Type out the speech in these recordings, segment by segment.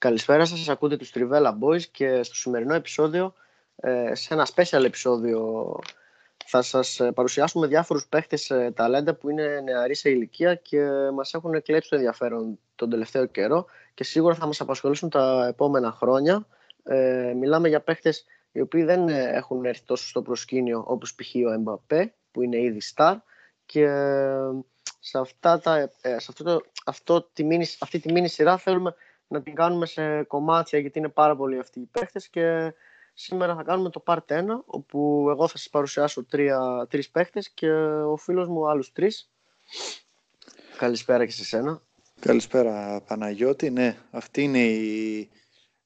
Καλησπέρα σας, ακούτε τους Trivella Boys και στο σημερινό επεισόδιο, ε, σε ένα special επεισόδιο, θα σας ε, παρουσιάσουμε διάφορους παίχτες ε, ταλέντα που είναι νεαροί σε ηλικία και μας έχουν εκλέψει το ενδιαφέρον τον τελευταίο καιρό και σίγουρα θα μας απασχολήσουν τα επόμενα χρόνια. μιλάμε για παίχτες οι οποίοι δεν έχουν έρθει τόσο στο προσκήνιο όπως π.χ. ο Εμπαπέ που είναι ήδη star και σε, αυτά τα, σε αυτό το, αυτό, τη μίνι, αυτή τη μίνι σειρά θέλουμε να την κάνουμε σε κομμάτια γιατί είναι πάρα πολλοί αυτοί οι παίχτες και σήμερα θα κάνουμε το part 1 όπου εγώ θα σας παρουσιάσω τρία, τρεις παίχτες και ο φίλος μου άλλους τρεις. Καλησπέρα και σε σένα. Καλησπέρα Παναγιώτη. Ναι, αυτή είναι η,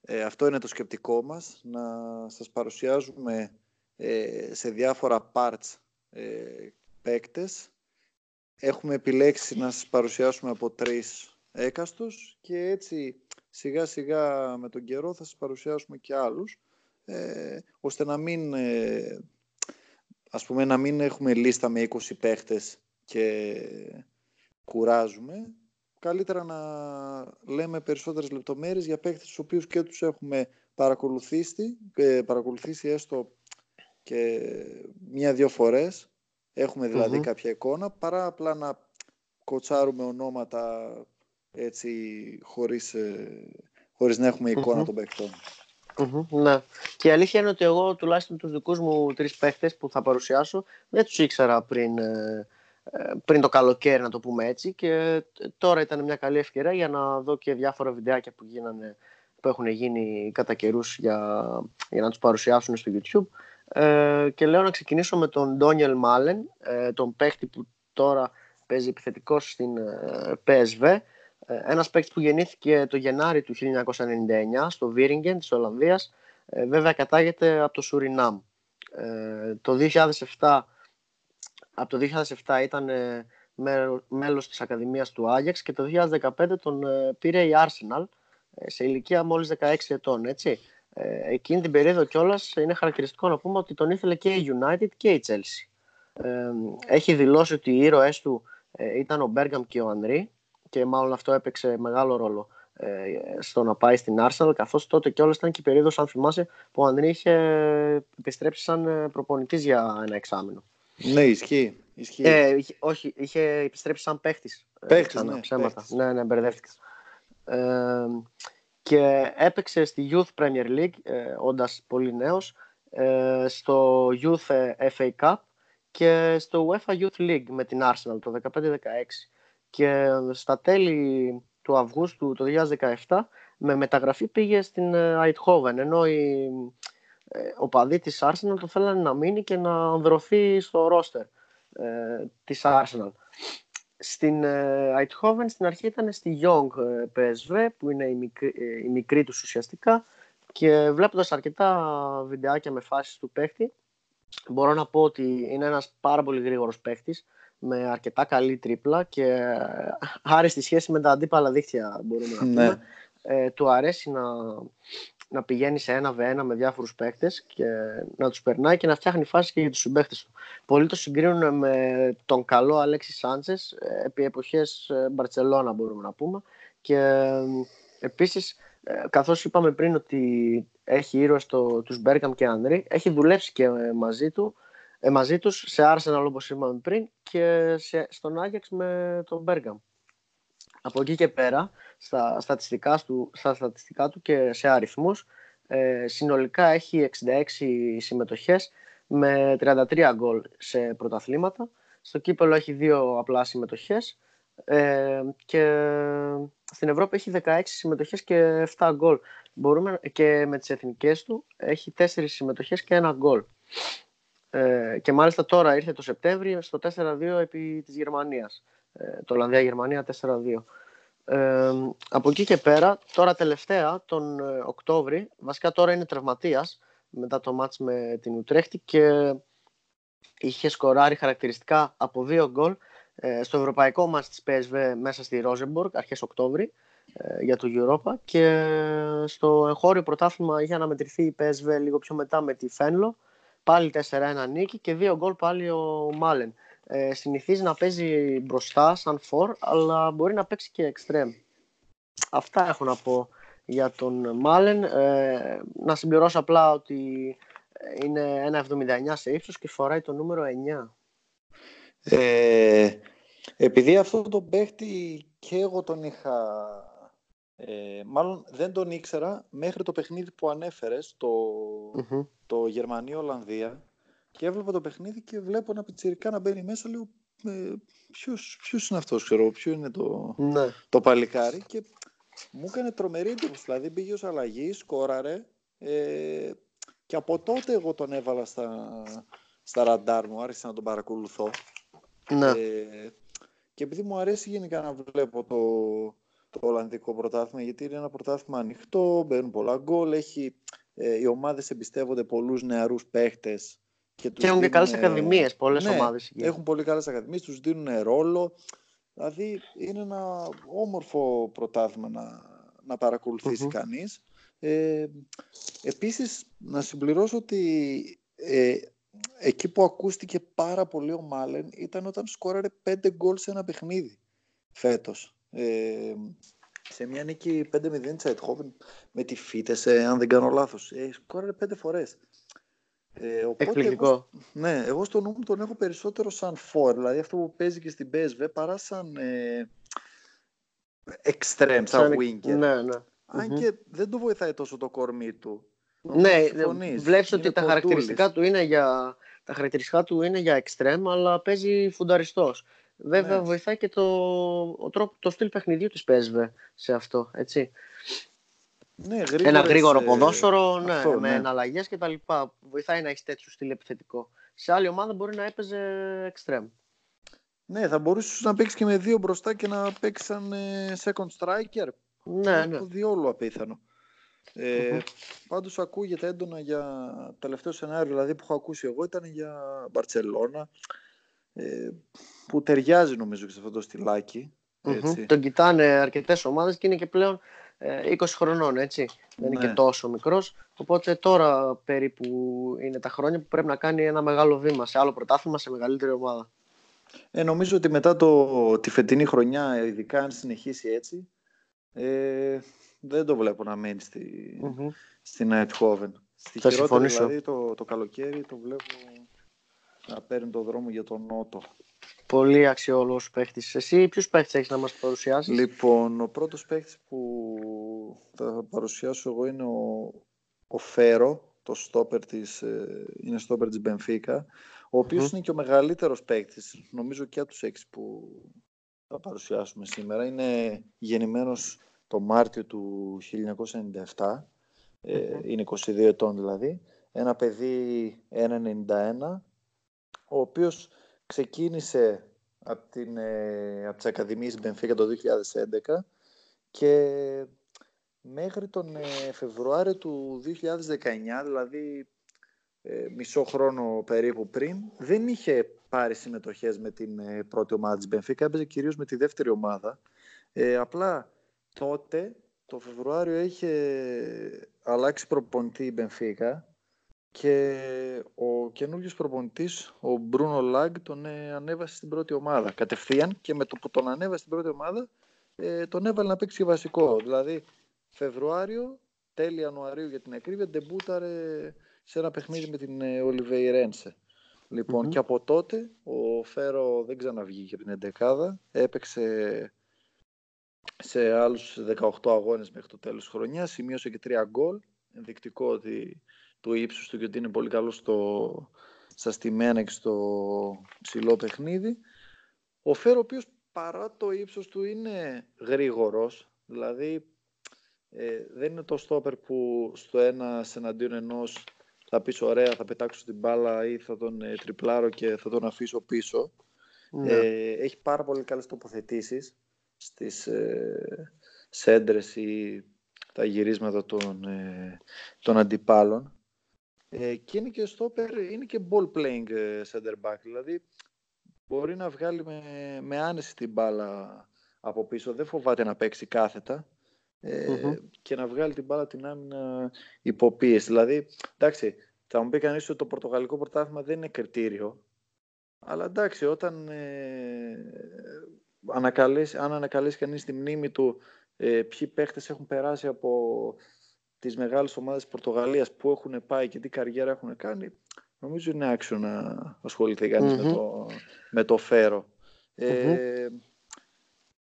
ε, αυτό είναι το σκεπτικό μας, να σας παρουσιάζουμε ε, σε διάφορα parts ε, παίκτες. Έχουμε επιλέξει να σας παρουσιάσουμε από τρεις έκαστος και έτσι σιγά σιγά με τον καιρό θα σας παρουσιάσουμε και άλλους ε, ώστε να μην ε, ας πούμε να μην έχουμε λίστα με 20 παίχτες και κουράζουμε. Καλύτερα να λέμε περισσότερες λεπτομέρειες για παίχτες τους οποίους και τους έχουμε παρακολουθήσει, ε, παρακολουθήσει έστω και μία-δύο φορές. Έχουμε δηλαδή κάποια εικόνα παρά απλά να κοτσάρουμε ονόματα έτσι χωρίς, ε, χωρίς να έχουμε των παιχτών. ναι. Και η αλήθεια είναι ότι εγώ τουλάχιστον τους δικούς μου τρεις παίχτες που θα παρουσιάσω δεν τους ήξερα πριν, ε, ε, πριν το καλοκαίρι να το πούμε έτσι και τώρα ήταν μια καλή ευκαιρία για να δω και διάφορα βιντεάκια που, γίνανε, που έχουν γίνει κατά καιρούς για, για να τους παρουσιάσουν στο YouTube ε, και λέω να ξεκινήσω με τον Ντόνιελ Μάλεν τον παίχτη που τώρα παίζει επιθετικός στην PSV ε, ένας παίκτης που γεννήθηκε το Γενάρη του 1999 στο Βίριγγεν της Ολλανδίας, ε, βέβαια κατάγεται από το Σουρινάμ. Ε, το 2007, από το 2007 ήταν μέλος της Ακαδημίας του Άγιαξ και το 2015 τον πήρε η Arsenal σε ηλικία μόλις 16 ετών, έτσι. Εκείνη την περίοδο κιόλας είναι χαρακτηριστικό να πούμε ότι τον ήθελε και η United και η Chelsea. Έχει δηλώσει ότι οι ήρωές του ήταν ο Μπέργαμ και ο Ανρί και μάλλον αυτό έπαιξε μεγάλο ρόλο ε, στο να πάει στην Arsenal, καθώς τότε κιόλας ήταν και η περίοδος, αν θυμάσαι, που ο Ανρή είχε επιστρέψει σαν ε, προπονητής για ένα εξάμεινο. Ναι, ισχύει. ισχύει. Ε, όχι, είχε επιστρέψει σαν παίχτης. Ε, παίχτης, ναι, ψέματα. Ναι, ναι, μπερδεύτηκα. Ε, και έπαιξε στη Youth Premier League, ε, όντας πολύ νέος, ε, στο Youth FA Cup και στο UEFA Youth League με την Arsenal το 15-16 και στα τέλη του Αυγούστου του 2017 με μεταγραφή πήγε στην Αιτχόβεν ενώ οι οπαδοί της Arsenal το θέλανε να μείνει και να ανδρωθεί στο ρόστερ ε, της Arsenal. Στην Αιτχόβεν στην αρχή ήταν στη Young PSV που είναι η μικρή, η μικρή τους ουσιαστικά και βλέποντας αρκετά βιντεάκια με φάσεις του παίχτη μπορώ να πω ότι είναι ένας πάρα πολύ γρήγορος παίχτης με αρκετά καλή τρίπλα και άριστη σχέση με τα αντίπαλα δίχτυα μπορούμε να πούμε. Ναι. Ε, του αρέσει να, να πηγαίνει σε ένα v με διάφορους παίκτες και να τους περνάει και να φτιάχνει φάσεις και για τους συμπαίκτες του. Πολλοί το συγκρίνουν με τον καλό Αλέξη Σάντσες ε, επί εποχές ε, Μπαρτσελώνα μπορούμε να πούμε και ε, επίσης καθώς είπαμε πριν ότι έχει ήρωες το, τους Μπέρκαμ και Ανδρή έχει δουλέψει και μαζί του ε, μαζί τους σε Arsenal όπως είπαμε πριν και σε, στον Άγιαξ με τον Bergam. Από εκεί και πέρα, στα στατιστικά του, στα στατιστικά του και σε αριθμούς, ε, συνολικά έχει 66 συμμετοχές με 33 γκολ σε πρωταθλήματα. Στο κύπελο έχει δύο απλά συμμετοχές ε, και στην Ευρώπη έχει 16 συμμετοχές και 7 γκολ. Μπορούμε, και με τις εθνικές του έχει 4 συμμετοχές και 1 γκολ. Ε, και μάλιστα τώρα ήρθε το Σεπτέμβριο στο 4-2 επί της Γερμανίας. Ε, το Ολλανδία-Γερμανία 4-2. Ε, από εκεί και πέρα, τώρα τελευταία, τον ε, Οκτώβρη, βασικά τώρα είναι τραυματίας μετά το μάτς με την Ουτρέχτη και είχε σκοράρει χαρακτηριστικά από δύο γκολ ε, στο ευρωπαϊκό μάτς της PSV μέσα στη Ρόζεμπορκ αρχές Οκτώβρη για το Europa και στο εγχώριο πρωτάθλημα είχε αναμετρηθεί η PSV λίγο πιο μετά με τη Φένλο Πάλι 4-1 νίκη και 2 γκολ πάλι ο Μάλεν. Ε, συνηθίζει να παίζει μπροστά σαν φορ, αλλά μπορεί να παίξει και εξτρέμ. Αυτά έχω να πω για τον Μάλεν. Ε, να συμπληρώσω απλά ότι είναι 1,79 σε ύψος και φοράει το νούμερο 9. Ε, επειδή αυτό το παίχτη και εγώ τον είχα... Ε, μάλλον δεν τον ήξερα μέχρι το παιχνίδι που ανέφερες, το, mm το Γερμανία-Ολλανδία και έβλεπα το παιχνίδι και βλέπω ένα πιτσιρικά να μπαίνει μέσα, λέω ε, ποιος, ποιος είναι αυτός, ξέρω, ποιο είναι το, ναι. το παλικάρι και μου έκανε τρομερή εντύπωση, δηλαδή πήγε ως αλλαγή, σκόραρε ε, και από τότε εγώ τον έβαλα στα, στα ραντάρ μου, άρχισα να τον παρακολουθώ. Ναι. Ε, και επειδή μου αρέσει γενικά να βλέπω το, το Ολλανδικό πρωτάθλημα, γιατί είναι ένα πρωτάθλημα ανοιχτό, μπαίνουν πολλά γκολ, έχει, ε, οι ομάδες εμπιστεύονται πολλούς νεαρούς παίχτες. Και, και έχουν και καλές ακαδημίες, πολλές ναι, ομάδες. Έχουν πολύ καλές ακαδημίες, τους δίνουν ρόλο. Δηλαδή είναι ένα όμορφο πρωτάθλημα να, να παρακολουθήσει κανείς. Ε, επίσης, να συμπληρώσω ότι ε, εκεί που ακούστηκε πάρα πολύ ο Μάλεν ήταν όταν σκόραρε πέντε γκολ σε ένα παιχνίδι φέτος. Ε, σε μια νίκη 5-0 της Αιτχόβεν με τη Φίτεσε, αν δεν κάνω λάθος. Ε, σκόραρε πέντε φορές. Ε, Εκπληκτικό. ναι, εγώ στο νου μου τον έχω περισσότερο σαν φόρ, δηλαδή αυτό που παίζει και στην PSV παρά σαν ε, extreme, σαν, σαν winger. Ναι, ναι. Αν και δεν το βοηθάει τόσο το κορμί του. Ναι, βλέπεις ότι τα χαρακτηριστικά, του είναι για, τα χαρακτηριστικά του είναι για extreme, αλλά παίζει φουνταριστός. Βέβαια ναι. βοηθάει και το, ο τρόπο, το στυλ παιχνιδιού της PSV σε αυτό, έτσι. Ναι, ένα γρήγορο ε, ποδόσφαιρο, ναι, αυτό, με ναι. εναλλαγές και τα λοιπά. Βοηθάει να έχεις τέτοιο στυλ επιθετικό. Σε άλλη ομάδα μπορεί να έπαιζε extreme. Ναι, θα μπορούσες να παίξεις και με δύο μπροστά και να παίξεις σαν ε, second striker. Ναι, ναι. Το διόλου απίθανο. Ε, Πάντως ακούγεται έντονα για τελευταίο σενάριο δηλαδή που έχω ακούσει εγώ ήταν για Μπαρτσελώνα ε, που ταιριάζει νομίζω και σε αυτό το στυλάκι. Τον κοιτάνε αρκετές ομάδες και είναι και πλέον 20 ε, χρονών, έτσι. Δεν είναι και ναι. τόσο μικρός. Οπότε τώρα περίπου είναι τα χρόνια που πρέπει να κάνει ένα μεγάλο βήμα σε άλλο πρωτάθλημα, σε μεγαλύτερη ομάδα. Ε, νομίζω ότι μετά το, τη φετινή χρονιά, ειδικά αν συνεχίσει έτσι, ε, δεν το βλέπω να μένει στη, mm-hmm. στην Αιτχόβεν. Στη Θα χειρότερη, δηλαδή το, το καλοκαίρι το βλέπω να παίρνει το δρόμο για τον Νότο. Πολύ αξιόλογος παίχτης. Εσύ, ποιους παίχτες έχεις να μας παρουσιάσεις; Λοιπόν, ο πρώτος παίχτης που θα παρουσιάσω εγώ είναι ο, ο Φέρο, το στόπερ της, ε, είναι στόπερ της Μπενφίκα, ο οποίος είναι και ο μεγαλύτερος παίκτη, νομίζω και από τους έξι που θα παρουσιάσουμε σήμερα. Είναι γεννημένος το Μάρτιο του 1997, ε, είναι 22 ετών δηλαδή, ένα παιδί 1,91, ο οποίος ξεκίνησε από, την, ε, από τις Ακαδημίες Μπενφίκα το 2011 και μέχρι τον ε, Φεβρουάριο του 2019, δηλαδή ε, μισό χρόνο περίπου πριν, δεν είχε πάρει συμμετοχές με την ε, πρώτη ομάδα της Μπενφίκα, έπαιζε κυρίως με τη δεύτερη ομάδα. Ε, απλά τότε, το Φεβρουάριο, είχε αλλάξει προπονητή η Μπενφίκα και ο καινούριο προπονητής, ο Μπρούνο Λάγκ, τον ε, ανέβασε στην πρώτη ομάδα. Κατευθείαν και με το που τον ανέβασε στην πρώτη ομάδα, ε, τον έβαλε να παίξει και βασικό. Δηλαδή, Φεβρουάριο, τέλη Ιανουαρίου για την ακρίβεια, ντεμπούταρε σε ένα παιχνίδι με την ε, Ρένσε. λοιπον και από τότε ο Φέρο δεν ξαναβγήκε από την 11 έπαιξε σε άλλους 18 αγώνες μέχρι το τέλος της χρονιάς, σημείωσε και 3 γκολ, ενδεικτικό ότι του ύψους του και ότι είναι πολύ καλό στο, στα στημένα και στο ψηλό παιχνίδι. Ο Φέρο, ο οποίος παρά το ύψος του είναι γρήγορος, δηλαδή ε, δεν είναι το στόπερ που στο ένα εναντίον ενός θα πεις ωραία, θα πετάξω την μπάλα ή θα τον ε, τριπλάρω και θα τον αφήσω πίσω. Ναι. Ε, έχει πάρα πολύ καλές τοποθετήσεις στις ε, σέντρες ή τα γυρίσματα των, ε, των αντιπάλων. Ε, και είναι και στόπερ, είναι και ball playing ε, center back, δηλαδή μπορεί να βγάλει με, με άνεση την μπάλα από πίσω, δεν φοβάται να παίξει κάθετα ε, και να βγάλει την μπάλα την άμυνα υποπίεση. Δηλαδή, εντάξει, θα μου πει κανείς ότι το πορτογαλικό πρωτάθλημα δεν είναι κριτήριο, αλλά εντάξει, όταν ε, ανακαλέσει, αν ανακαλέσει κανείς τη μνήμη του ε, ποιοι παίχτες έχουν περάσει από τις μεγάλες ομάδες της Πορτογαλίας που έχουν πάει και τι καριέρα έχουν κάνει, νομίζω είναι άξιο να ασχοληθεί με, το, με το φέρο. Ε,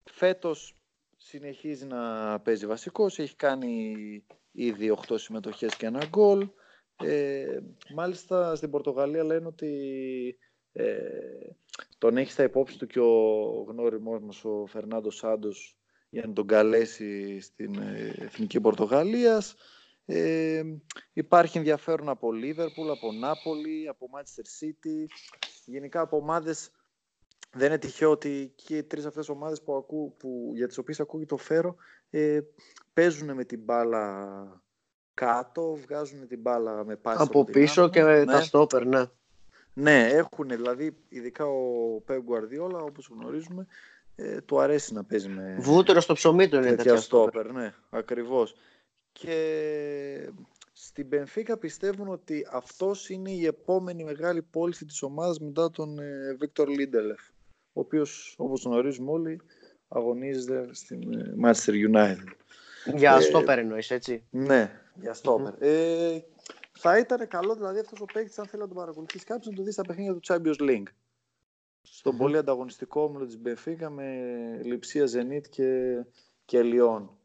Φέτος συνεχίζει να παίζει βασικός, έχει κάνει ήδη 8 συμμετοχές και ένα γκολ. Ε, μάλιστα στην Πορτογαλία λένε ότι ε, τον έχει στα υπόψη του και ο γνώριμός μας ο Φερνάντος Σάντος για να τον καλέσει στην ε, Εθνική Πορτογαλίας. Ε, υπάρχει ενδιαφέρον από Λίβερπουλ, από Νάπολη, από Manchester City, γενικά από ομάδες δεν είναι τυχαίο ότι και οι τρεις αυτές ομάδες που ακού, που, για τις οποίες ακούγει το φέρο ε, παίζουν με την μπάλα κάτω, βγάζουν την μπάλα με πάση από πίσω και ναι. τα στόπερ, ναι. Ναι, έχουν δηλαδή, ειδικά ο Πέμπ Γκουαρδιόλα, όπως γνωρίζουμε, ε, του αρέσει να παίζει με... Βούτυρο στο ψωμί του είναι τέτοια στόπερ. Ναι, ακριβώς. Και στην Πενφύκα πιστεύουν ότι αυτός είναι η επόμενη μεγάλη πώληση της ομάδας μετά τον ε, Βίκτορ Λίντελεφ, ο οποίος, όπως γνωρίζουμε όλοι, αγωνίζεται στην ε, Manchester United. Για ε, στόπερ εννοείς, έτσι; Ναι, για στοπερ Ε, θα ήταν καλό δηλαδή αυτός ο παίκτης, αν θέλει να τον παρακολουθήσει κάποιο, να το δεις στα παιχνίδια του Champions League. Στον πολύ ανταγωνιστικό όμιλο της Μπεφίκα με Λιψία Ζενίτ και, και Λιόν.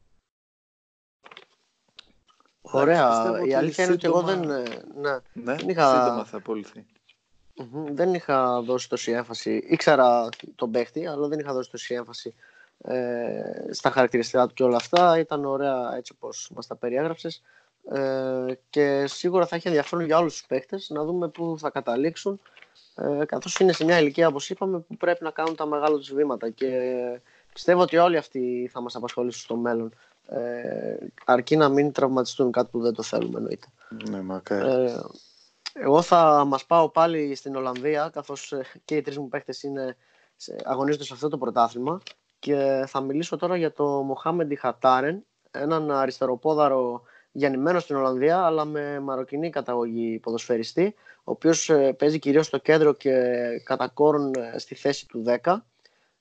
Ωραία. Η αλήθεια είναι ότι εγώ δεν. Ε, ναι, ναι, δεν είχα... Σύντομα θα απολυθει Δεν είχα δώσει τόση έμφαση. Ήξερα τον παίχτη, αλλά δεν είχα δώσει τόση έμφαση ε, στα χαρακτηριστικά του και όλα αυτά. Ήταν ωραία έτσι όπως μας τα περιέγραψες. Ε, και σίγουρα θα έχει ενδιαφέρον για όλους τους παίχτες να δούμε πού θα καταλήξουν ε, καθώς είναι σε μια ηλικία όπως είπαμε που πρέπει να κάνουν τα μεγάλα τους βήματα και πιστεύω ότι όλοι αυτοί θα μας απασχολήσουν στο μέλλον ε, αρκεί να μην τραυματιστούν κάτι που δεν το θέλουμε εννοείται. Ναι, μακάρι. Ε, εγώ θα μας πάω πάλι στην Ολλανδία καθώς ε, και οι τρεις μου παίχτες είναι, αγωνίζονται σε αυτό το πρωτάθλημα και θα μιλήσω τώρα για το Μοχάμεντι Χατάρεν έναν αριστεροπόδαρο γεννημένο στην Ολλανδία, αλλά με μαροκινή καταγωγή ποδοσφαιριστή, ο οποίος ε, παίζει κυρίως στο κέντρο και κατά κόρον ε, στη θέση του 10.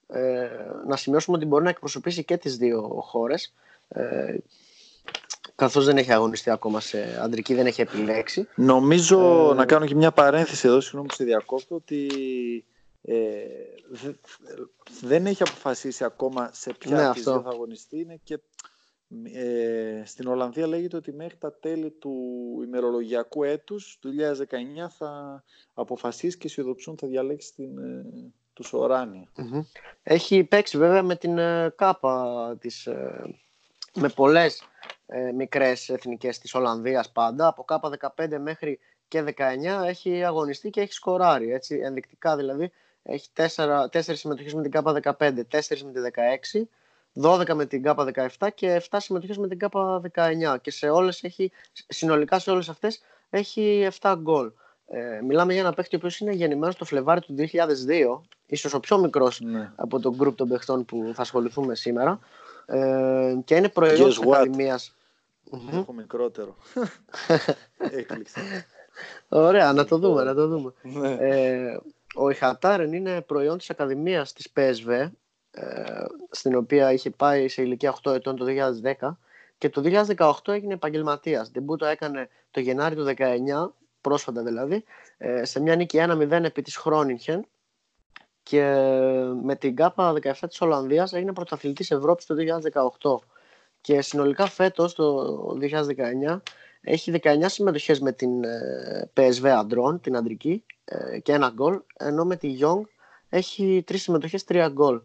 Ε, να σημειώσουμε ότι μπορεί να εκπροσωπήσει και τις δύο χώρες, ε, καθώς δεν έχει αγωνιστεί ακόμα σε αντρική, δεν έχει επιλέξει. Νομίζω, ε, να κάνω και μια παρένθεση εδώ, συγγνώμη που σε διακόπτω, ότι ε, δεν έχει αποφασίσει ακόμα σε ποια ναι, θα αγωνιστεί. Είναι και ε, στην Ολλανδία λέγεται ότι μέχρι τα τέλη του ημερολογιακού έτους του 2019 θα αποφασίσεις και αισιοδοξούν θα διαλέξεις την, ε, τους Σοράνια. Έχει παίξει βέβαια με την ε, ΚΑΠΑ της, ε, με πολλές ε, μικρές εθνικές της Ολλανδίας πάντα. Από ΚΑΠΑ 15 μέχρι και 19 έχει αγωνιστεί και έχει σκοράρει έτσι, ενδεικτικά δηλαδή. Έχει 4, 4 συμμετοχές με την ΚΑΠΑ 15, 4 με την 16 12 με την ΚΑΠΑ 17 και 7 συμμετοχές με την ΚΑΠΑ 19 και σε όλες έχει, συνολικά σε όλες αυτές έχει 7 γκολ. Ε, μιλάμε για ένα παίχτη ο οποίος είναι γεννημένος το Φλεβάρι του 2002, ίσως ο πιο μικρός ναι. από το γκρουπ των παιχτών που θα ασχοληθούμε σήμερα ε, και είναι προϊόν της Ακαδημίας. Έχω μικρότερο. Έκλειξε. Ωραία, να το δούμε, να το δούμε. Ναι. Ε, ο Ιχατάρεν είναι προϊόν της Ακαδημίας της PSV ε, στην οποία είχε πάει σε ηλικία 8 ετών το 2010 και το 2018 έγινε επαγγελματίας. το έκανε το Γενάρη του 19, πρόσφατα δηλαδή, ε, σε μια νίκη 1-0 επί της Χρόνιχεν και με την ΚΑΠΑ 17 της Ολλανδίας έγινε πρωταθλητής Ευρώπης το 2018 και συνολικά φέτος το 2019 έχει 19 συμμετοχές με την ε, PSV αντρών, την αντρική και ένα γκολ ενώ με τη Young έχει τρεις συμμετοχές, τρία γκολ.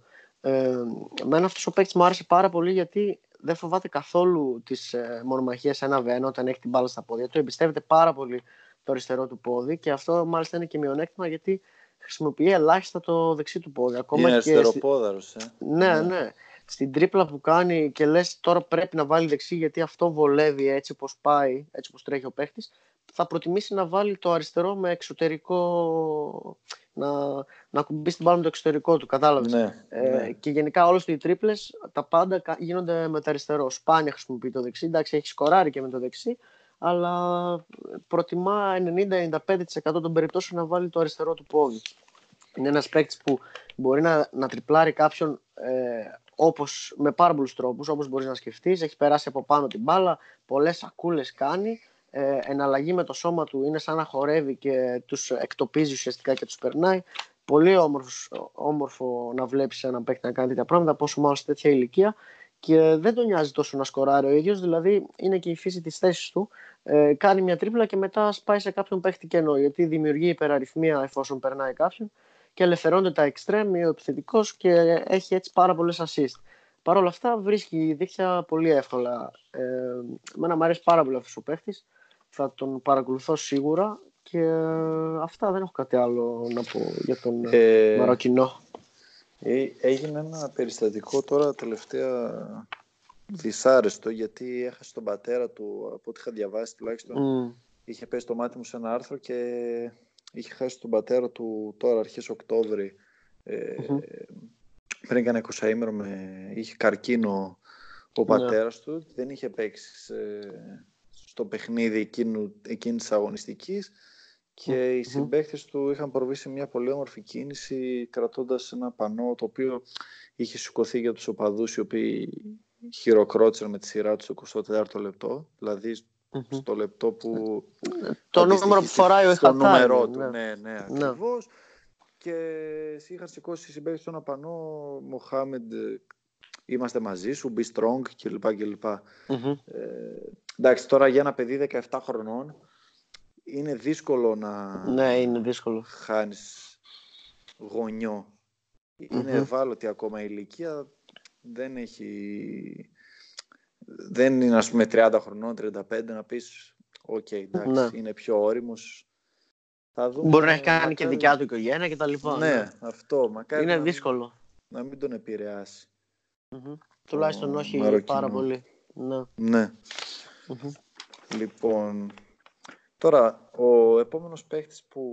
Ε, εμένα αυτός ο παίκτης μου άρεσε πάρα πολύ γιατί δεν φοβάται καθόλου τις ε, μονομαχίες ένα βένο όταν έχει την μπάλα στα πόδια του. Εμπιστεύεται πάρα πολύ το αριστερό του πόδι και αυτό μάλιστα είναι και μειονέκτημα γιατί χρησιμοποιεί ελάχιστα το δεξί του πόδι. Ακόμα είναι αριστεροπόδαρος, ε. Ναι, ναι, ναι. Στην τρίπλα που κάνει και λες τώρα πρέπει να βάλει δεξί γιατί αυτό βολεύει έτσι όπως πάει, έτσι όπως τρέχει ο παίχτης, θα προτιμήσει να βάλει το αριστερό με εξωτερικό να, να κουμπίσει την μπάλα με το εξωτερικό του, κατάλαβες. Ναι, ε, ναι. Και γενικά όλες οι τρίπλες, τα πάντα γίνονται με το αριστερό. Σπάνια χρησιμοποιεί το δεξί, εντάξει έχει σκοράρει και με το δεξί, αλλά προτιμά 90-95% των περιπτώσεων να βάλει το αριστερό του πόδι. Είναι ένας παίκτης που μπορεί να, να τριπλάρει κάποιον ε, όπως, με πάρα πολλούς τρόπους, όπως μπορείς να σκεφτείς. Έχεις περάσει από πάνω την μπάλα, πολλές σακούλες κάνει, ε, εναλλαγή με το σώμα του είναι σαν να χορεύει και τους εκτοπίζει ουσιαστικά και τους περνάει. Πολύ όμορφος, όμορφο να βλέπεις έναν παίκτη να κάνει τέτοια πράγματα, πόσο μάλλον σε τέτοια ηλικία και δεν τον νοιάζει τόσο να σκοράρει ο ίδιος, δηλαδή είναι και η φύση της θέσης του. Ε, κάνει μια τρίπλα και μετά σπάει σε κάποιον παίχτη κενό, γιατί δημιουργεί υπεραριθμία εφόσον περνάει κάποιον και ελευθερώνεται τα εξτρέμ, ο επιθετικός και έχει έτσι πάρα πολλές assist. Παρ' όλα αυτά βρίσκει δίχτυα πολύ εύκολα. Ε, εμένα μου αρέσει πάρα πολύ αυτός ο παίχτη. Θα τον παρακολουθώ σίγουρα και αυτά δεν έχω κάτι άλλο να πω για τον ε, Μαροκινό. Ε, έγινε ένα περιστατικό τώρα τελευταία δυσάρεστο γιατί έχασε τον πατέρα του από ό,τι είχα διαβάσει τουλάχιστον mm. είχε πέσει το μάτι μου σε ένα άρθρο και είχε χάσει τον πατέρα του τώρα αρχές Οκτώβρη ε, πριν έκανε 20 ημέρο με... είχε καρκίνο ο ναι. πατέρας του δεν είχε παίξει στο παιχνίδι εκείνου, εκείνης της αγωνιστικής και οι συμπαίκτες του είχαν προβεί σε μια πολύ όμορφη κίνηση κρατώντας ένα πανό το οποίο είχε σηκωθεί για τους οπαδούς οι οποίοι χειροκρότησαν με τη σειρά τους στο 24ο λεπτό. Δηλαδή στο λεπτό που το νούμερο που φοράει ο Εχατάρη το νούμερό του, ναι, ναι, ναι, ναι. ακριβώς. Και είχαν σηκώσει οι συμπαίκτες του ένα πανό Μοχάμεντ είμαστε μαζί σου, be strong κλπ. κλπ. Ε, εντάξει, τώρα για ένα παιδί 17 χρονών είναι δύσκολο να ναι, είναι δύσκολο. χάνεις γονιό. Είναι ευάλωτη ακόμα η ηλικία, δεν έχει... Δεν είναι ας πούμε 30 χρονών, 35 να πεις οκ, εντάξει, ναι. είναι πιο όριμος. Θα δούμε, Μπορεί να έχει κάνει και δικιά του οικογένεια και τα λοιπά. Ναι, ναι. αυτό. Μακάρι είναι να δύσκολο. να μην τον επηρεάσει. Τουλάχιστον όχι πάρα πολύ. Ναι. ναι. Λοιπόν, Τώρα, ο επόμενος παίχτης που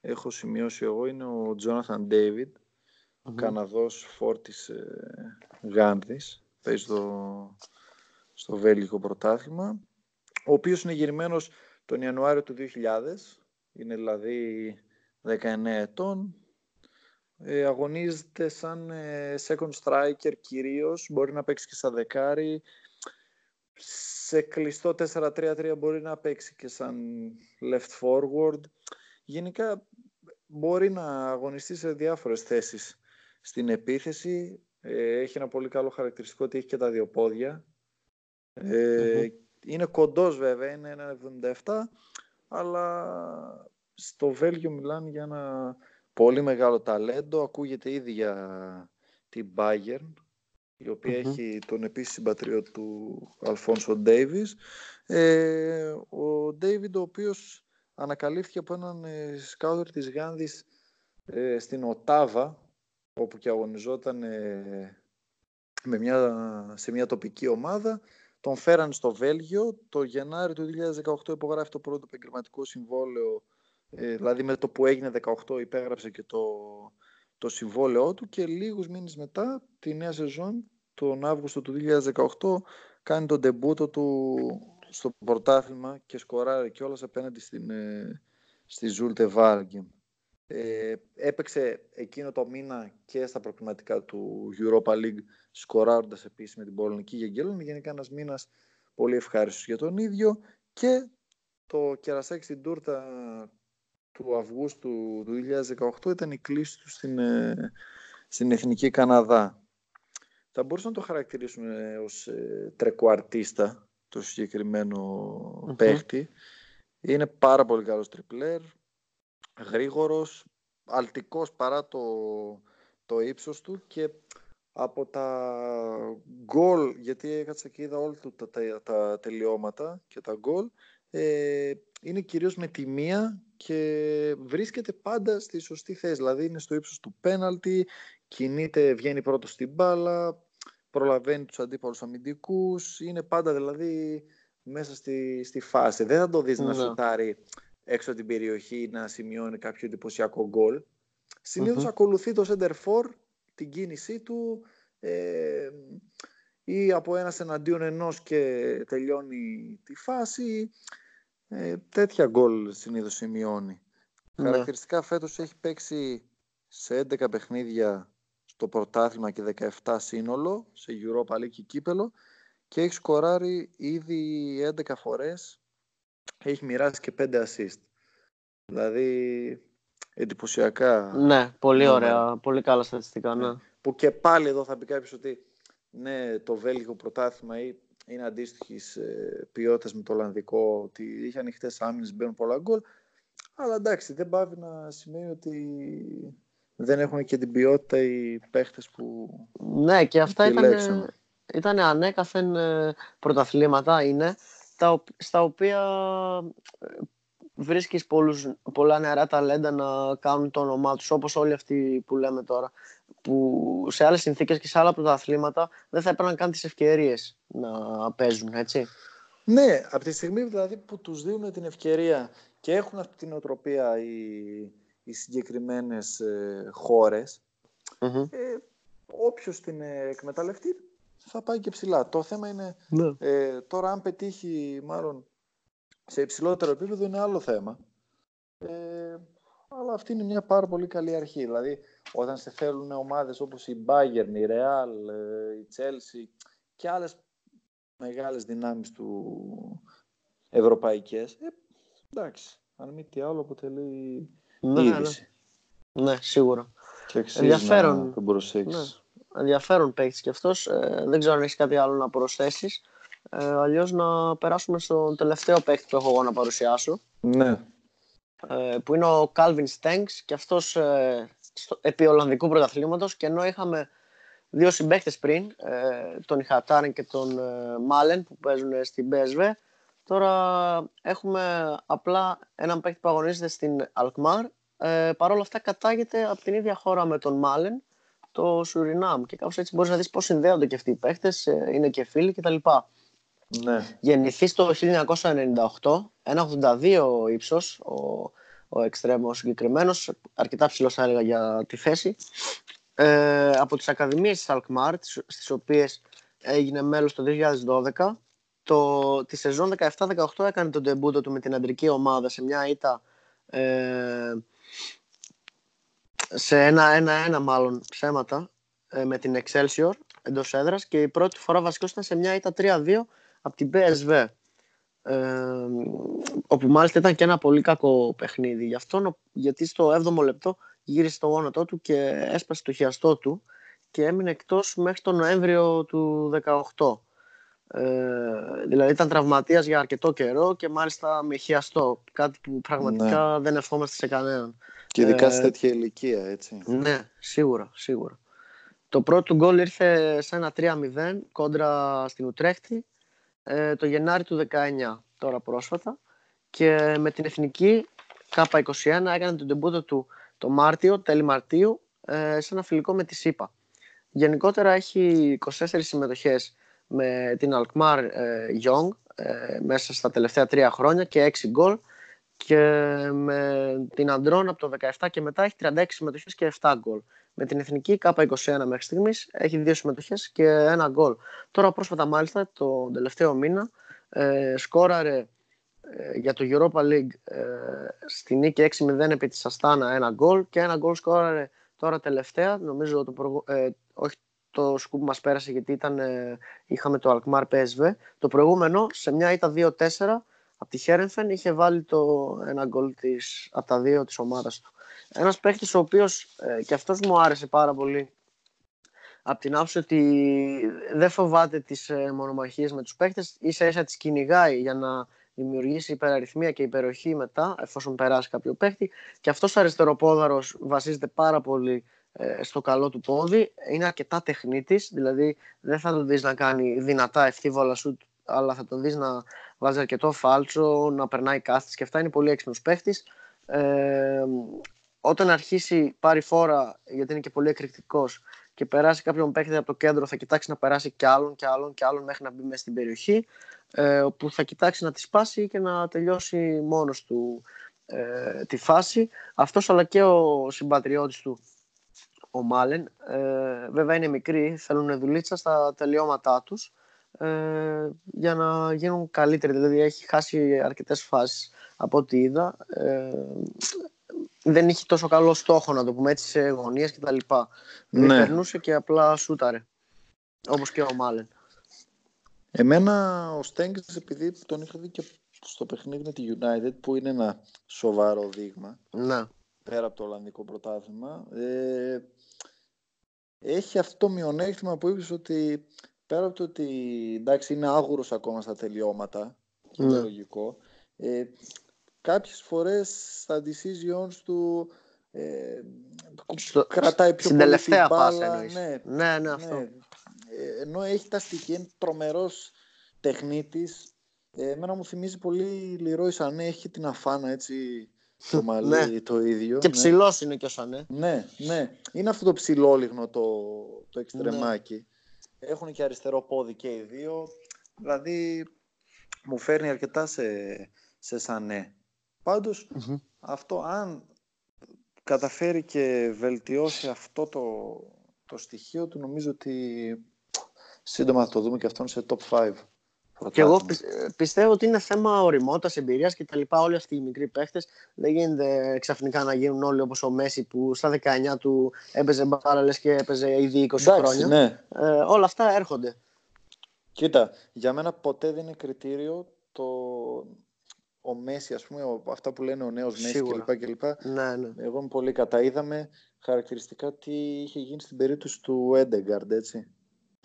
έχω σημειώσει εγώ είναι ο Τζόναθαν Ντέιβιντ, ο Καναδός φόρτης ε, Γάνδης, παίζει στο, στο Βέλγικο πρωτάθλημα, ο οποίος είναι γυρμένος τον Ιανουάριο του 2000, είναι δηλαδή 19 ετών, ε, αγωνίζεται σαν ε, second striker κυρίως, μπορεί να παίξει και σαν δεκάρι, σε κλειστό 4-3-3 μπορεί να παίξει και σαν left forward. Γενικά μπορεί να αγωνιστεί σε διάφορες θέσεις στην επίθεση. Ε, έχει ένα πολύ καλό χαρακτηριστικό ότι έχει και τα δύο πόδια. Ε, Είναι κοντός βέβαια, είναι ένα 77, αλλά στο Βέλγιο μιλάνε για ένα πολύ μεγάλο ταλέντο. Ακούγεται ήδη για την Bayern η οποία έχει τον επίσης συμπατριώτη του Αλφόνσο Ντέιβις. Ε, ο Ντέιβιντ ο οποίος ανακαλύφθηκε από έναν ε, σκάουτερ της Γάνδης ε, στην Οτάβα όπου και αγωνιζόταν ε, με μια, σε μια τοπική ομάδα. Τον φέραν στο Βέλγιο. Το Γενάρη του 2018 υπογράφει το πρώτο επαγγελματικό συμβόλαιο δηλαδή με το που έγινε 18 υπέγραψε και το το συμβόλαιό του και λίγους μήνες μετά τη νέα σεζόν τον Αύγουστο του 2018 κάνει τον τεμπούτο του στο πρωτάθλημα και σκοράρει κιόλας απέναντι στην, ε, στη Ζούλτε Βάργη. Ε, έπαιξε εκείνο το μήνα και στα προκριματικά του Europa League σκοράροντας επίσης με την Πολωνική Γεγγέλων. Γενικά ένας μήνας πολύ ευχάριστος για τον ίδιο και το κερασάκι στην τούρτα του Αυγούστου του 2018 ήταν η κλίση τους στην, ε, στην Εθνική Καναδά. Θα μπορούσαμε να το χαρακτηρίσουμε ως ε, τρεκουαρτίστα το συγκεκριμένο παίχτη. Είναι πάρα πολύ καλός τριπλέρ, γρήγορος, αλτικός παρά το, το ύψος του και από τα γκολ, γιατί έκατσα και είδα όλα τα, τα, τα τελειώματα και τα γκολ, ε, είναι κυρίως με τη μία και βρίσκεται πάντα στη σωστή θέση. Δηλαδή είναι στο ύψος του πέναλτι, κινείται, βγαίνει πρώτος στην μπάλα, προλαβαίνει τους αντίπαλους αμυντικούς, είναι πάντα δηλαδή μέσα στη, στη φάση. Δεν θα το δεις να ναι. σουτάρει έξω την περιοχή να σημειώνει κάποιο εντυπωσιακό γκολ. Συνήθως ακολουθεί το center for, την κίνησή του ε, ή από ένας εναντίον ενός και τελειώνει τη φάση. Ε, τέτοια γκολ συνήθως σημειώνει. Ναι. Χαρακτηριστικά φέτος έχει παίξει σε 11 παιχνίδια το πρωτάθλημα και 17 σύνολο σε Europa League και κύπελο και έχει σκοράρει ήδη 11 φορές, έχει μοιράσει και 5 assist. Δηλαδή εντυπωσιακά. Ναι, πολύ ωραία, πολύ καλά στατιστικά, ναι. Που και πάλι εδώ θα πει κάποιος ότι ναι, το Βέλγιο πρωτάθλημα είναι αντίστοιχης ε, ποιότητας με το Ολλανδικό, ότι είχε ανοιχτές άμυνες, μπαίνουν πολλά γκολ. Αλλά εντάξει, δεν πάβει να σημαίνει ότι δεν έχουν και την ποιότητα οι παίχτες που Ναι, και αυτά ήταν, ήταν ανέκαθεν ε, πρωταθλήματα είναι, τα, στα οποία ε, βρίσκεις πολλούς, πολλά νεαρά ταλέντα να κάνουν το όνομά τους, όπως όλοι αυτοί που λέμε τώρα, που σε άλλες συνθήκες και σε άλλα πρωταθλήματα δεν θα έπαιρναν καν τις ευκαιρίες να παίζουν, έτσι. Ναι, από τη στιγμή δηλαδή που τους δίνουν την ευκαιρία και έχουν αυτή την οτροπία οι, οι συγκεκριμένες ε, χωρες ε, όποιος την εκμεταλλευτεί θα πάει και ψηλά. Το θέμα είναι ναι. ε, τώρα αν πετύχει μάλλον σε υψηλότερο επίπεδο είναι άλλο θέμα. Ε, αλλά αυτή είναι μια πάρα πολύ καλή αρχή. Δηλαδή όταν σε θέλουν ομάδες όπως η Bayern, η Real, ε, η Chelsea και άλλες μεγάλες δυνάμεις του ευρωπαϊκές, ε, εντάξει, αν μη τι άλλο αποτελεί ναι, είδηση. Ναι, ναι σίγουρα. Και ενδιαφέρον, να τον ναι, ενδιαφέρον παίχτης και αυτός. Ε, δεν ξέρω αν έχεις κάτι άλλο να προσθέσεις. Ε, Αλλιώς να περάσουμε στον τελευταίο παίκτη που έχω εγώ να παρουσιάσω. Ναι. Ε, που είναι ο Calvin Stengs και αυτός ε, επί Ολλανδικού πρωταθλήματος και ενώ είχαμε δύο συμπαίκτες πριν, ε, τον Ιχατάρεν και τον ε, Μάλεν που παίζουν στην BSV, τώρα έχουμε απλά έναν παίκτη που αγωνίζεται στην Alkmaar. Ε, Παρ' όλα αυτά κατάγεται από την ίδια χώρα με τον Μάλεν, το Σουρινάμ και κάπως έτσι μπορείς να δεις πώς συνδέονται και αυτοί οι παίκτες, ε, είναι και φίλοι κτλ. Ναι. Γεννηθεί το 1998, 1,82 ύψος, ο, ο εξτρέμος συγκεκριμένος, αρκετά ψηλός θα έλεγα για τη θέση. Ε, από τις Ακαδημίες της Alkmaar, στις οποίες έγινε μέλος το 2012, το, τη σεζόν 17-18 έκανε τον τεμπούτο του με την αντρική ομάδα σε μια ήττα ε, σε ένα-ένα-ένα μάλλον ψέματα ε, με την Excelsior εντός έδρας και η πρώτη φορά βασικός ήταν σε μια ήττα 3-2 από την PSV. Ε, όπου μάλιστα ήταν και ένα πολύ κακό παιχνίδι γι' αυτό, γιατί στο 7ο λεπτό γύρισε το γόνατό του και έσπασε το χιαστό του και έμεινε εκτός μέχρι τον Νοέμβριο του 18. Ε, δηλαδή ήταν τραυματίας για αρκετό καιρό και μάλιστα με χιαστό, κάτι που πραγματικά ναι. δεν ευχόμαστε σε κανέναν. Και ειδικά ε, σε τέτοια ηλικία, έτσι. Ναι, σίγουρα, σίγουρα. Το πρώτο γκολ ήρθε σε ένα 3-0 κόντρα στην Ουτρέχτη ε, το Γενάρη του 19, τώρα πρόσφατα. Και με την εθνική K21 έκανε τον τεμπούτο του το Μάρτιο, τέλη Μαρτίου, ε, σε ένα φιλικό με τη ΣΥΠΑ. Γενικότερα έχει 24 συμμετοχές με την Alkmaar ε, Young ε, μέσα στα τελευταία τρία χρόνια και 6 γκολ και με την Αντρών από το 17 και μετά έχει 36 συμμετοχές και 7 γκολ. Με την εθνική K21 μέχρι στιγμής έχει δύο συμμετοχές και ένα γκολ. Τώρα πρόσφατα μάλιστα το τελευταίο μήνα ε, σκόραρε ε, για το Europa League ε, στη νίκη 6-0 επί της Αστάνα ένα γκολ και ένα γκολ σκόραρε τώρα τελευταία, νομίζω το προγου... ε, όχι το σκουπ μας πέρασε γιατί ήταν, ε, είχαμε το Alkmaar PSV. Το προηγούμενο σε μια ήττα 2-4 από τη Χέρενφεν είχε βάλει το ένα γκολ της, από τα δύο της ομάδας του. Ένας παίχτης ο οποίος ε, και αυτός μου άρεσε πάρα πολύ από την άποψη ότι δεν φοβάται τις ε, μονομαχίες με τους παίχτες, ίσα ίσα τις κυνηγάει για να δημιουργήσει υπεραριθμία και υπεροχή μετά, εφόσον περάσει κάποιο παίχτη. Και αυτός ο αριστεροπόδαρος βασίζεται πάρα πολύ ε, στο καλό του πόδι. Είναι αρκετά τεχνίτης, δηλαδή δεν θα τον δεις να κάνει δυνατά ευθύβολα σουτ, αλλά θα τον δεις να βάζει αρκετό φάλτσο, να περνάει κάθετες και αυτά είναι πολύ έξυπνος παίχτης. Ε, όταν αρχίσει πάρει φόρα, γιατί είναι και πολύ εκρηκτικός και περάσει κάποιον παίκτη από το κέντρο, θα κοιτάξει να περάσει κι άλλον και άλλον και άλλον μέχρι να μπει μέσα στην περιοχή. Ε, όπου θα κοιτάξει να τη σπάσει και να τελειώσει μόνος του ε, τη φάση. Αυτός αλλά και ο συμπατριώτης του, ο Μάλεν, ε, βέβαια είναι μικροί, θέλουν δουλίτσα στα τελειώματά τους ε, για να γίνουν καλύτεροι. Δηλαδή έχει χάσει αρκετές φάσεις από ό,τι είδα. Ε, δεν είχε τόσο καλό στόχο να το πούμε έτσι σε γωνίες και τα λοιπά. Ναι. περνούσε και απλά σούταρε. Όπως και ο Μάλεν. Εμένα ο Στέγκης επειδή τον είχα δει και στο παιχνίδι με τη United που είναι ένα σοβαρό δείγμα να. πέρα από το Ολλανδικό πρωτάθλημα ε, έχει αυτό το μειονέκτημα που είπες ότι πέρα από το ότι εντάξει είναι άγουρος ακόμα στα τελειώματα και είναι λογικό ε, κάποιες φορές στα decisions του ε, κρατάει πιο πολύ την μπάλα ναι, ναι, ναι, αυτό. Ναι. Ε, ενώ έχει τα στοιχεία, είναι τρομερός τεχνίτης ε, εμένα μου θυμίζει πολύ Λιρόι Σανέ, έχει την αφάνα έτσι το μαλλί ναι. το ίδιο. Και ναι. ψηλός είναι και ο Σανέ. Ναι, ναι. Είναι αυτό το ψηλόλιγνο το, το εξτρεμάκι. Ναι. Έχουν και αριστερό πόδι και οι δύο. Δηλαδή μου φέρνει αρκετά σε, σε Σανέ. παντως αυτό αν καταφέρει και βελτιώσει αυτό το, το στοιχείο του νομίζω ότι σύντομα θα το δούμε και αυτόν σε top 5. Και εγώ πιστεύω ότι είναι θέμα οριμότητας, εμπειρίας και τα λοιπά. Όλοι αυτοί οι μικροί παίχτες δεν γίνεται ξαφνικά να γίνουν όλοι όπως ο Μέση που στα 19 του έπαιζε μπάρα και έπαιζε ήδη 20 χρόνια. Ναι. Ε, όλα αυτά έρχονται. Κοίτα, για μένα ποτέ δεν είναι κριτήριο το ο Μέση, ας πούμε, αυτά που λένε ο νέος Μέση κλπ. κλπ. Ναι, ναι. Εγώ είμαι πολύ κατά. Είδαμε χαρακτηριστικά τι είχε γίνει στην περίπτωση του Έντεγκαρντ, έτσι.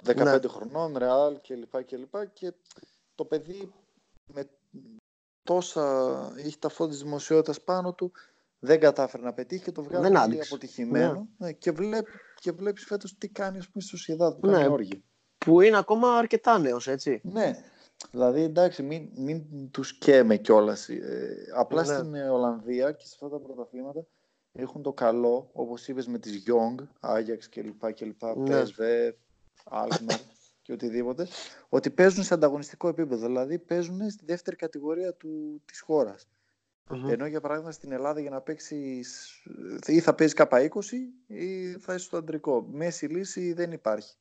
15 ναι. χρονών, Ρεάλ κλπ. Και, και το παιδί με τόσα είχε τα φώτα της δημοσιότητας πάνω του δεν κατάφερε να πετύχει και το βγάζει πολύ αποτυχημένο ναι. Ναι, και, βλέπει, και βλέπεις φέτος τι κάνει ας πούμε, στο Σιεδά του ναι. Που είναι ακόμα αρκετά νέος, έτσι. Ναι, δηλαδή εντάξει μην, μην τους καίμε κιόλας. Ε, απλά ναι. στην Ολλανδία και σε αυτά τα πρωταθλήματα έχουν το καλό, όπως είπες με τις Young, Άγιαξ κλπ. κλπ ναι Άλκμαρ και οτιδήποτε, ότι παίζουν σε ανταγωνιστικό επίπεδο. Δηλαδή παίζουν στη δεύτερη κατηγορία του, της χωρας Ενώ για παράδειγμα στην Ελλάδα για να παίξει ή θα παίζει κάπα 20 ή θα είσαι στο αντρικό. Μέση λύση δεν υπάρχει.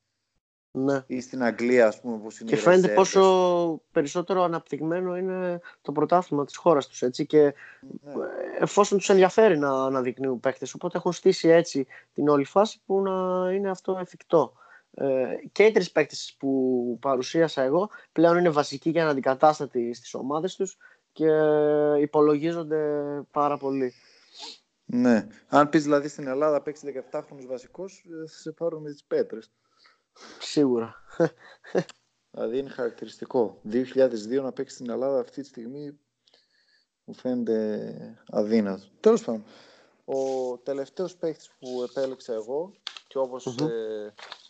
Ναι. Ή στην Αγγλία, ας πούμε, όπως είναι Και φαίνεται πόσο περισσότερο αναπτυγμένο είναι το πρωτάθλημα της χώρας τους. Και ναι. εφόσον τους ενδιαφέρει να αναδεικνύουν παίκτες. Οπότε έχουν στήσει έτσι την όλη φάση που να είναι αυτό εφικτό. Ε, και οι τρεις παίκτες που παρουσίασα εγώ πλέον είναι βασικοί και αναντικατάστατοι στις ομάδες τους και υπολογίζονται πάρα πολύ. Ναι. Αν πεις δηλαδή στην Ελλάδα παίξει 17 χρόνους βασικός, ε, θα σε πάρουν με τις πέτρες. Σίγουρα. δηλαδή είναι χαρακτηριστικό. 2002 να παίξει στην Ελλάδα αυτή τη στιγμή μου φαίνεται αδύνατο. Τέλος πάντων, ο τελευταίος παίκτης που επέλεξα εγώ και όπως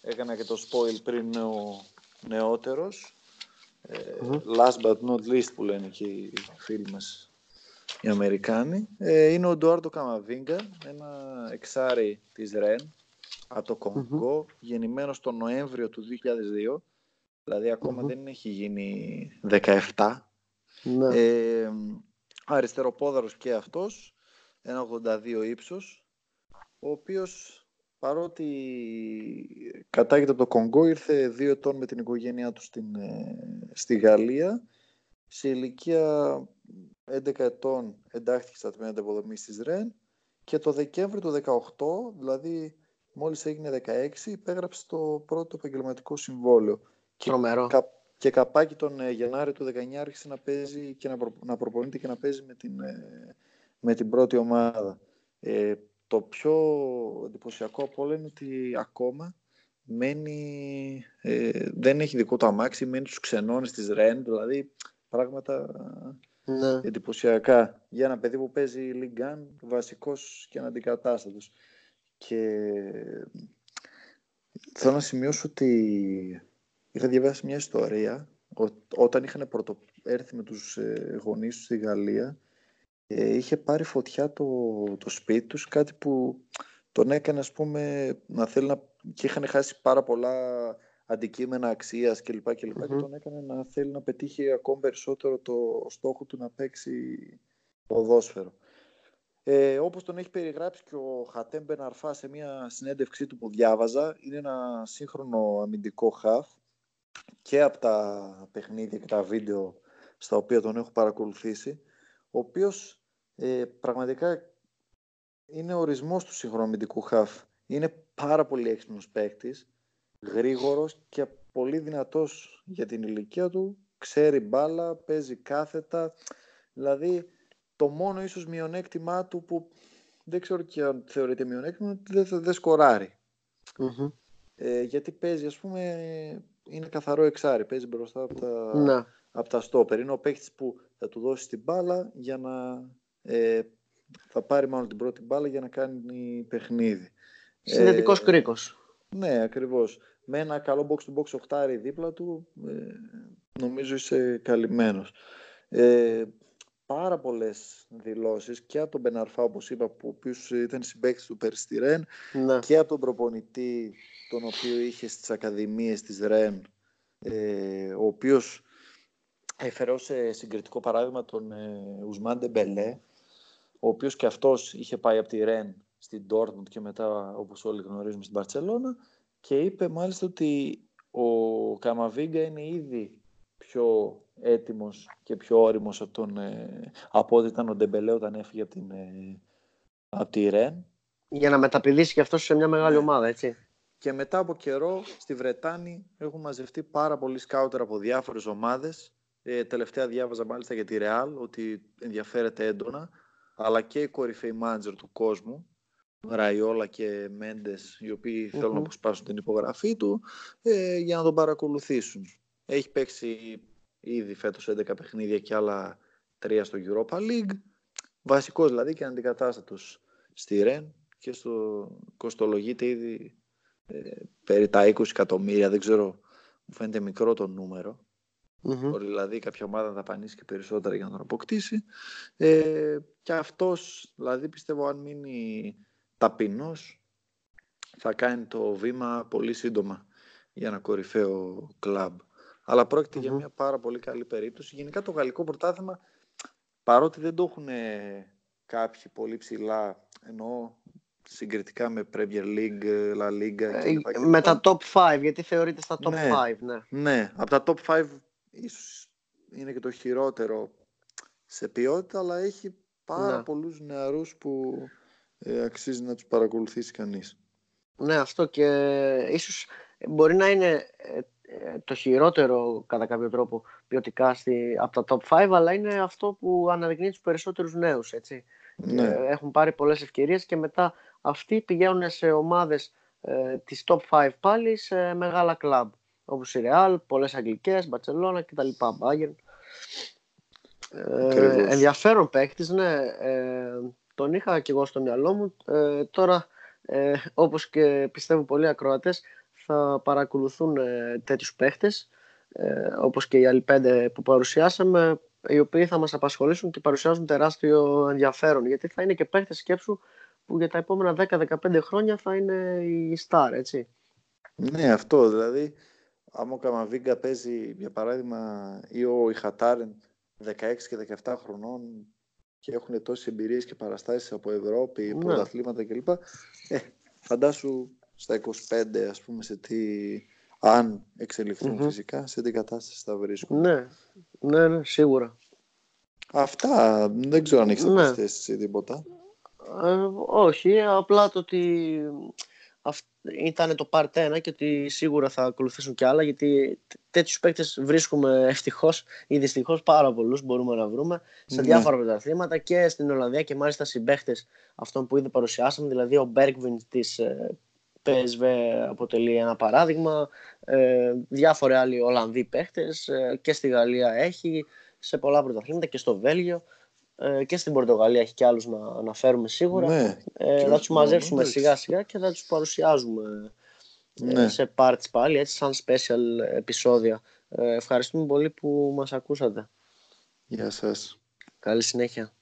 έκανα και το spoil πριν ο νεότερος. mm Last but not least που λένε και οι φίλοι μας οι Αμερικάνοι. Ε, είναι ο Ντουάρντο Καμαβίγκα, ένα εξάρι της ΡΕΝ από το κονγκο mm γεννημένος τον Νοέμβριο του 2002. Δηλαδή δεν έχει γίνει 17. Ναι. Ε, αριστεροπόδαρος και αυτός, ένα 82 ύψος, ο οποίος παρότι κατάγεται από το Κονγκό, ήρθε δύο ετών με την οικογένειά του στην, ε, στη Γαλλία. Σε ηλικία 11 ετών εντάχθηκε στα τμήματα υποδομής της ΡΕΝ και το Δεκέμβριο του 18, δηλαδή μόλις έγινε 16, υπέγραψε το πρώτο επαγγελματικό συμβόλαιο. Τρομερό. Και, και καπάκι τον ε, Γενάρη του 19 άρχισε να παίζει και να, προ, να προπονείται και να παίζει με την, ε, με την πρώτη ομάδα. Ε, το πιο εντυπωσιακό από όλα είναι ότι ακόμα μένει, ε, δεν έχει δικό του αμάξι, μένει στους ξενώνες της ΡΕΝ, δηλαδή πράγματα ναι. εντυπωσιακά για ένα παιδί που παίζει Λιγκάν, βασικός και αναντικατάστατος. Και θέλω να σημειώσω ότι είχα διαβάσει μια ιστορία όταν είχαν πρωτο... έρθει με τους ε, γονείς τους στη Γαλλία ε, είχε πάρει φωτιά το, το σπίτι τους, κάτι που τον έκανε ας πούμε να θέλει να... και είχαν χάσει πάρα πολλά αντικείμενα αξίας κλπ. Και, και τον έκανε να θέλει να πετύχει ακόμη περισσότερο το στόχο του να παίξει ποδόσφαιρο. Ε, όπως τον έχει περιγράψει και ο Χατέμ Μπεναρφά σε μια συνέντευξή του που διάβαζα, είναι ένα σύγχρονο αμυντικό χαφ και από τα παιχνίδια και τα βίντεο στα οποία τον έχω παρακολουθήσει, ο οποίος ε, πραγματικά είναι ορισμός του συγχρονομητικού χαφ. Είναι πάρα πολύ έξυπνος παίκτης, γρήγορος και πολύ δυνατός για την ηλικία του. Ξέρει μπάλα, παίζει κάθετα. Δηλαδή, το μόνο ίσως μειονέκτημά του που δεν ξέρω και αν θεωρείται μειονέκτημα, δεν, δεν σκοραρει Ε, γιατί παίζει, ας πούμε, είναι καθαρό εξάρι. Παίζει μπροστά από τα, ναι. από τα στόπερ. Είναι ο παίκτης που θα του δώσει την μπάλα για να. Ε, θα πάρει μάλλον την πρώτη μπάλα για να κάνει παιχνίδι. Συνδετικός ε, κρίκος. Ναι, ακριβώς. Με ένα καλό box to box οχτάρι δίπλα του, ε, νομίζω είσαι καλυμμένος. Ε, πάρα πολλές δηλώσεις και από τον Μπεναρφά, όπως είπα, που ο οποίος ήταν συμπαίκτης του Περιστηρέν ναι. και από τον προπονητή, τον οποίο είχε στις ακαδημίες της ΡΕΝ, ε, ο οποίος έφερε ως ε, συγκριτικό παράδειγμα τον ε, Ουσμάν Μπελέ, ο οποίος και αυτός είχε πάει από τη ΡΕΝ στην Dortmund και μετά, όπως όλοι γνωρίζουμε, στην Παρσελώνα και είπε μάλιστα ότι ο Καμαβίγκα είναι ήδη πιο έτοιμος και πιο όριμος από, τον, ε, από ό,τι ήταν ο Ντεμπελέ όταν έφυγε από, την, ε, από τη Ρεν. Για να μεταπηδήσει και αυτός σε μια μεγάλη ναι. ομάδα, έτσι. Και μετά από καιρό στη Βρετάνη έχουν μαζευτεί πάρα πολλοί σκάουτερ από διάφορες ομάδες. Ε, τελευταία διάβαζα μάλιστα για τη Ρεάλ ότι ενδιαφέρεται έντονα, αλλά και οι κορυφαίοι μάντζερ του κόσμου, Ραϊόλα και Μέντες, οι οποίοι mm-hmm. θέλουν να αποσπάσουν την υπογραφή του, ε, για να τον παρακολουθήσουν. Έχει παίξει ήδη φέτος 11 παιχνίδια και άλλα 3 στο Europa League. Βασικός δηλαδή και αντικατάστατος στη Ρεν και στο κοστολογείται ήδη ε, περί τα 20 εκατομμύρια, δεν ξέρω, μου φαίνεται μικρό το νούμερο. Mm-hmm. δηλαδή κάποια ομάδα θα πανίσει και περισσότερα για να τον αποκτήσει. Ε, και αυτός, δηλαδή πιστεύω αν μείνει ταπεινός, θα κάνει το βήμα πολύ σύντομα για ένα κορυφαίο κλαμπ αλλά για μια πάρα πολύ καλή περίπτωση. Γενικά το γαλλικό πρωτάθλημα, παρότι δεν το έχουν κάποιοι πολύ ψηλά, εννοώ συγκριτικά με Premier League, La Liga ε, Με τα top 5, γιατί θεωρείται στα top ναι, 5, ναι. Ναι, από τα top 5 ίσως είναι και το χειρότερο σε ποιότητα, αλλά έχει πάρα ναι. πολλούς νεαρούς που ε, αξίζει να τους παρακολουθήσει κανείς. Ναι, αυτό και ίσως μπορεί να είναι ε, ε, το χειρότερο κατά κάποιο τρόπο ποιοτικά στη, από τα top 5 αλλά είναι αυτό που αναδεικνύει τους περισσότερους νέους έτσι. Ναι. Ε, έχουν πάρει πολλές ευκαιρίες και μετά αυτοί πηγαίνουν σε ομάδες ε, της top 5 πάλι σε μεγάλα κλαμπ όπως η Real, πολλές Αγγλικές, Μπαρτσελώνα κτλ. Bayern. Ε, ενδιαφέρον παίκτης, ναι. Ε, τον είχα και εγώ στο μυαλό μου. Ε, τώρα, ε, όπως και πιστεύω πολλοί ακροατές, θα παρακολουθούν ε, τέτοιους παίχτες ε, όπως και οι άλλοι πέντε που παρουσιάσαμε οι οποίοι θα μας απασχολήσουν και παρουσιάζουν τεράστιο ενδιαφέρον γιατί θα είναι και παίχτες σκέψου που για τα επόμενα 10-15 χρόνια θα είναι η star, έτσι. Ναι, αυτό δηλαδή άμα ο Καμαβίγκα παίζει για παράδειγμα ή ο Ιχατάρεν 16 και 17 χρονών και έχουν τόσες εμπειρίες και παραστάσεις από Ευρώπη, ναι. πρωταθλήματα κλπ. Ε, φαντάσου στα 25 ας πούμε σε τι αν εξελιχθουν φυσικά σε τι κατάσταση θα βρίσκουν. Ναι, ναι, ναι, σίγουρα. Αυτά δεν ξέρω αν έχεις ναι. ή τίποτα. Ε, όχι, απλά το ότι ήταν το part 1 και ότι σίγουρα θα ακολουθήσουν κι άλλα γιατί τέτοιους παίκτες βρίσκουμε ευτυχώς ή δυστυχώς πάρα πολλούς μπορούμε να βρούμε σε ναι. διάφορα πρωταθλήματα και στην Ολλανδία και μάλιστα συμπαίχτες αυτών που ήδη παρουσιάσαμε δηλαδή ο Bergwijn της ε, PSV αποτελεί ένα παράδειγμα. Ε, διάφοροι άλλοι Ολλανδοί παίχτες ε, και στη Γαλλία έχει, σε πολλά πρωταθλήματα και στο Βέλγιο ε, και στην Πορτογαλία έχει και άλλους να αναφέρουμε σίγουρα. Ναι, ε, θα τους μαζέψουμε σιγά σιγά και θα τους παρουσιάζουμε ε, ναι. σε parts πάλι, έτσι σαν special επεισόδια. Ε, ευχαριστούμε πολύ που μας ακούσατε. Γεια σας. Καλή συνέχεια.